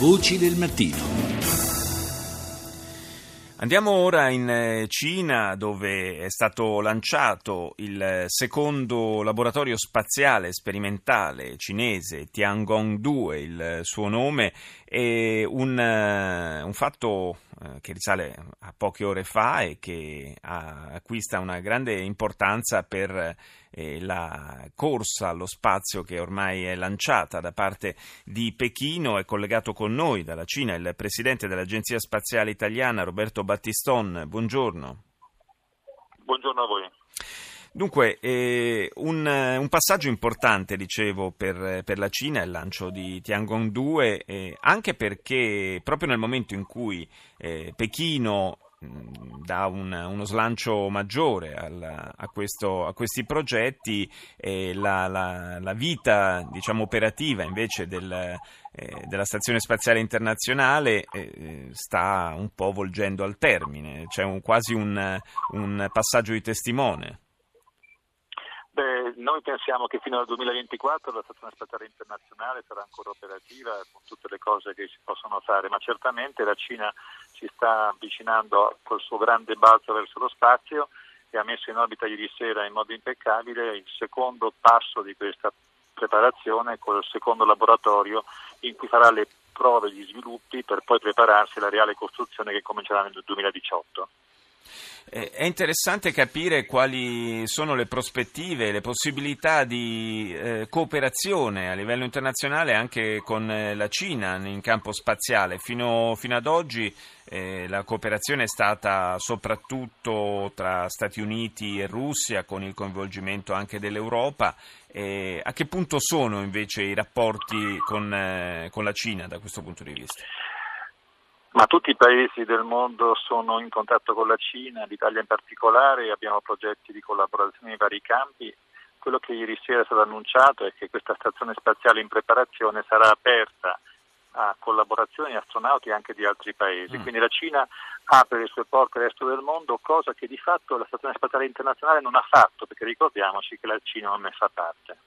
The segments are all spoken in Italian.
Voci del mattino. Andiamo ora in eh, Cina dove è stato lanciato il secondo laboratorio spaziale sperimentale cinese, Tiangong 2, il suo nome, è un, eh, un fatto eh, che risale a poche ore fa e che acquista una grande importanza per la corsa allo spazio che ormai è lanciata da parte di Pechino. È collegato con noi dalla Cina il presidente dell'Agenzia Spaziale Italiana, Roberto Battiston. Buongiorno. Buongiorno a voi. Dunque, eh, un, un, passaggio importante, dicevo, per, per, la Cina è il lancio di Tiangong 2, eh, anche perché proprio nel momento in cui eh, Pechino dà un, uno slancio maggiore al, a, questo, a, questi progetti e la, la, la vita diciamo, operativa invece del, eh, della Stazione Spaziale Internazionale eh, sta un po' volgendo al termine, c'è un, quasi un, un passaggio di testimone. Beh, noi pensiamo che fino al 2024 la Stazione Spaziale Internazionale sarà ancora operativa con tutte le cose che si possono fare, ma certamente la Cina si sta avvicinando col suo grande balzo verso lo spazio e ha messo in orbita ieri sera in modo impeccabile il secondo passo di questa preparazione con il secondo laboratorio in cui farà le prove gli sviluppi per poi prepararsi alla reale costruzione che comincerà nel 2018. Eh, è interessante capire quali sono le prospettive, le possibilità di eh, cooperazione a livello internazionale anche con eh, la Cina in campo spaziale. Fino, fino ad oggi eh, la cooperazione è stata soprattutto tra Stati Uniti e Russia, con il coinvolgimento anche dell'Europa. A che punto sono invece i rapporti con, eh, con la Cina da questo punto di vista? Ma tutti i paesi del mondo sono in contatto con la Cina, l'Italia in particolare, abbiamo progetti di collaborazione in vari campi. Quello che ieri sera è stato annunciato è che questa stazione spaziale in preparazione sarà aperta a collaborazioni astronauti anche di altri paesi. Mm. Quindi la Cina apre le sue porte al resto del mondo, cosa che di fatto la Stazione Spaziale Internazionale non ha fatto, perché ricordiamoci che la Cina non ne fa parte.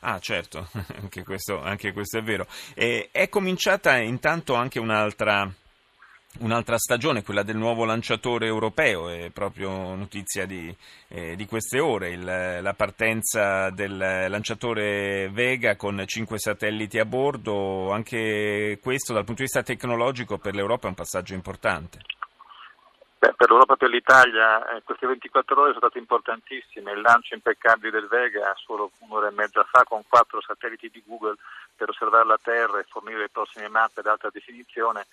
Ah, certo, anche questo, anche questo è vero. E è cominciata intanto anche un'altra Un'altra stagione, quella del nuovo lanciatore europeo, è proprio notizia di, eh, di queste ore, il, la partenza del lanciatore Vega con cinque satelliti a bordo, anche questo dal punto di vista tecnologico per l'Europa è un passaggio importante. Beh, per l'Europa e per l'Italia eh, queste 24 ore sono state importantissime, il lancio impeccabile del Vega solo un'ora e mezza fa con quattro satelliti di Google per osservare la Terra e fornire le prossime mappe ad alta definizione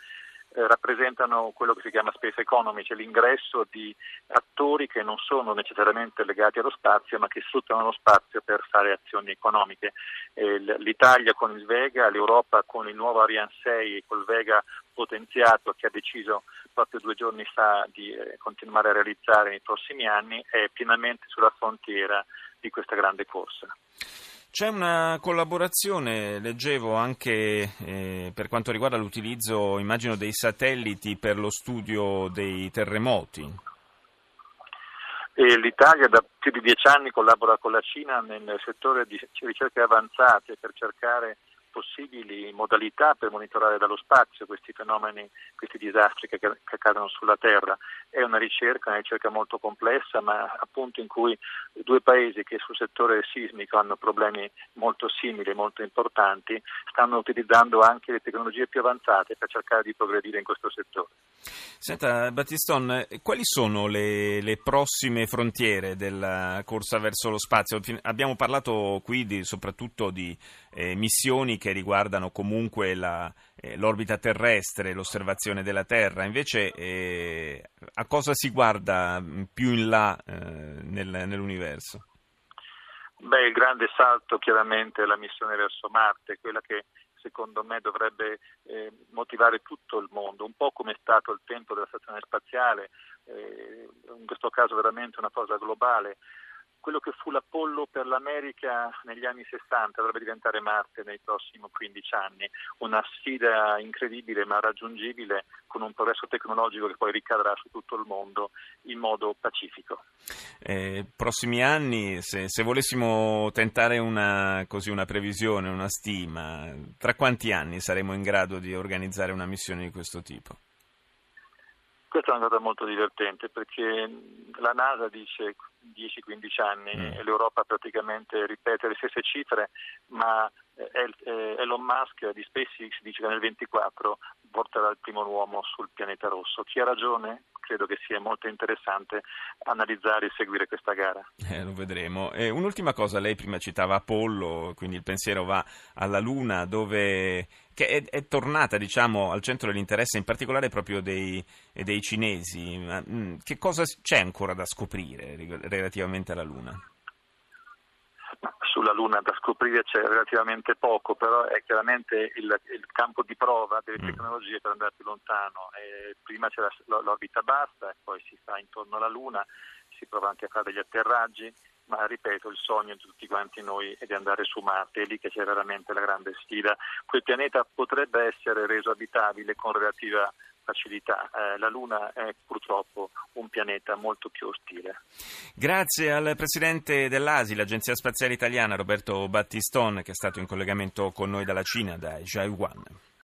eh, rappresentano quello che si chiama space economy, cioè l'ingresso di attori che non sono necessariamente legati allo spazio ma che sfruttano lo spazio per fare azioni economiche. Eh, L'Italia con il Vega, l'Europa con il nuovo Ariane 6 e col Vega potenziato che ha deciso proprio due giorni fa di eh, continuare a realizzare nei prossimi anni è pienamente sulla frontiera di questa grande corsa. C'è una collaborazione, leggevo anche eh, per quanto riguarda l'utilizzo, immagino, dei satelliti per lo studio dei terremoti. E L'Italia da più di dieci anni collabora con la Cina nel settore di ricerche avanzate per cercare possibili modalità per monitorare dallo spazio questi fenomeni, questi disastri che, che accadono sulla Terra. È una ricerca, una ricerca molto complessa, ma appunto in cui due paesi che sul settore sismico hanno problemi molto simili, molto importanti, stanno utilizzando anche le tecnologie più avanzate per cercare di progredire in questo settore. Senta, Battiston, quali sono le, le, prossime frontiere della corsa verso lo spazio? Abbiamo parlato qui di, soprattutto di eh, missioni che riguardano comunque la, eh, l'orbita terrestre, l'osservazione della Terra, invece eh, a cosa si guarda più in là eh, nel, nell'universo? Beh, il grande salto chiaramente è la missione verso Marte, quella che secondo me dovrebbe eh, motivare tutto il mondo, un po' come è stato il tempo della stazione spaziale, eh, in questo caso veramente una cosa globale. Quello che fu l'Apollo per l'America negli anni 60 dovrebbe diventare Marte nei prossimi 15 anni, una sfida incredibile ma raggiungibile con un progresso tecnologico che poi ricadrà su tutto il mondo in modo pacifico. Eh, prossimi anni, se, se volessimo tentare una, così, una previsione, una stima, tra quanti anni saremo in grado di organizzare una missione di questo tipo? Questa è una cosa molto divertente perché la NASA dice 10-15 anni mm. e l'Europa praticamente ripete le stesse cifre, ma eh, eh, Elon Musk di SpaceX dice che nel 24 porterà il primo uomo sul pianeta rosso. Chi ha ragione? Credo che sia molto interessante analizzare e seguire questa gara. Eh, lo vedremo. E un'ultima cosa, lei prima citava Apollo, quindi il pensiero va alla Luna, dove che è, è tornata diciamo, al centro dell'interesse in particolare proprio dei, dei cinesi. Mm, che cosa c'è ancora da scoprire relativamente alla Luna? Sulla Luna da scoprire c'è relativamente poco, però è chiaramente il, il campo di prova delle mm. tecnologie per andare più lontano. E prima c'è la, l'orbita bassa e poi si sta intorno alla Luna, si prova anche a fare degli atterraggi, ma ripeto, il sogno di tutti quanti noi è di andare su Marte, è lì che c'è veramente la grande sfida. Quel pianeta potrebbe essere reso abitabile con relativa facilità. Eh, la Luna è purtroppo un pianeta molto più ostile. Grazie al Presidente dell'ASI, l'Agenzia Spaziale Italiana, Roberto Battiston, che è stato in collegamento con noi dalla Cina, da Jaiwan.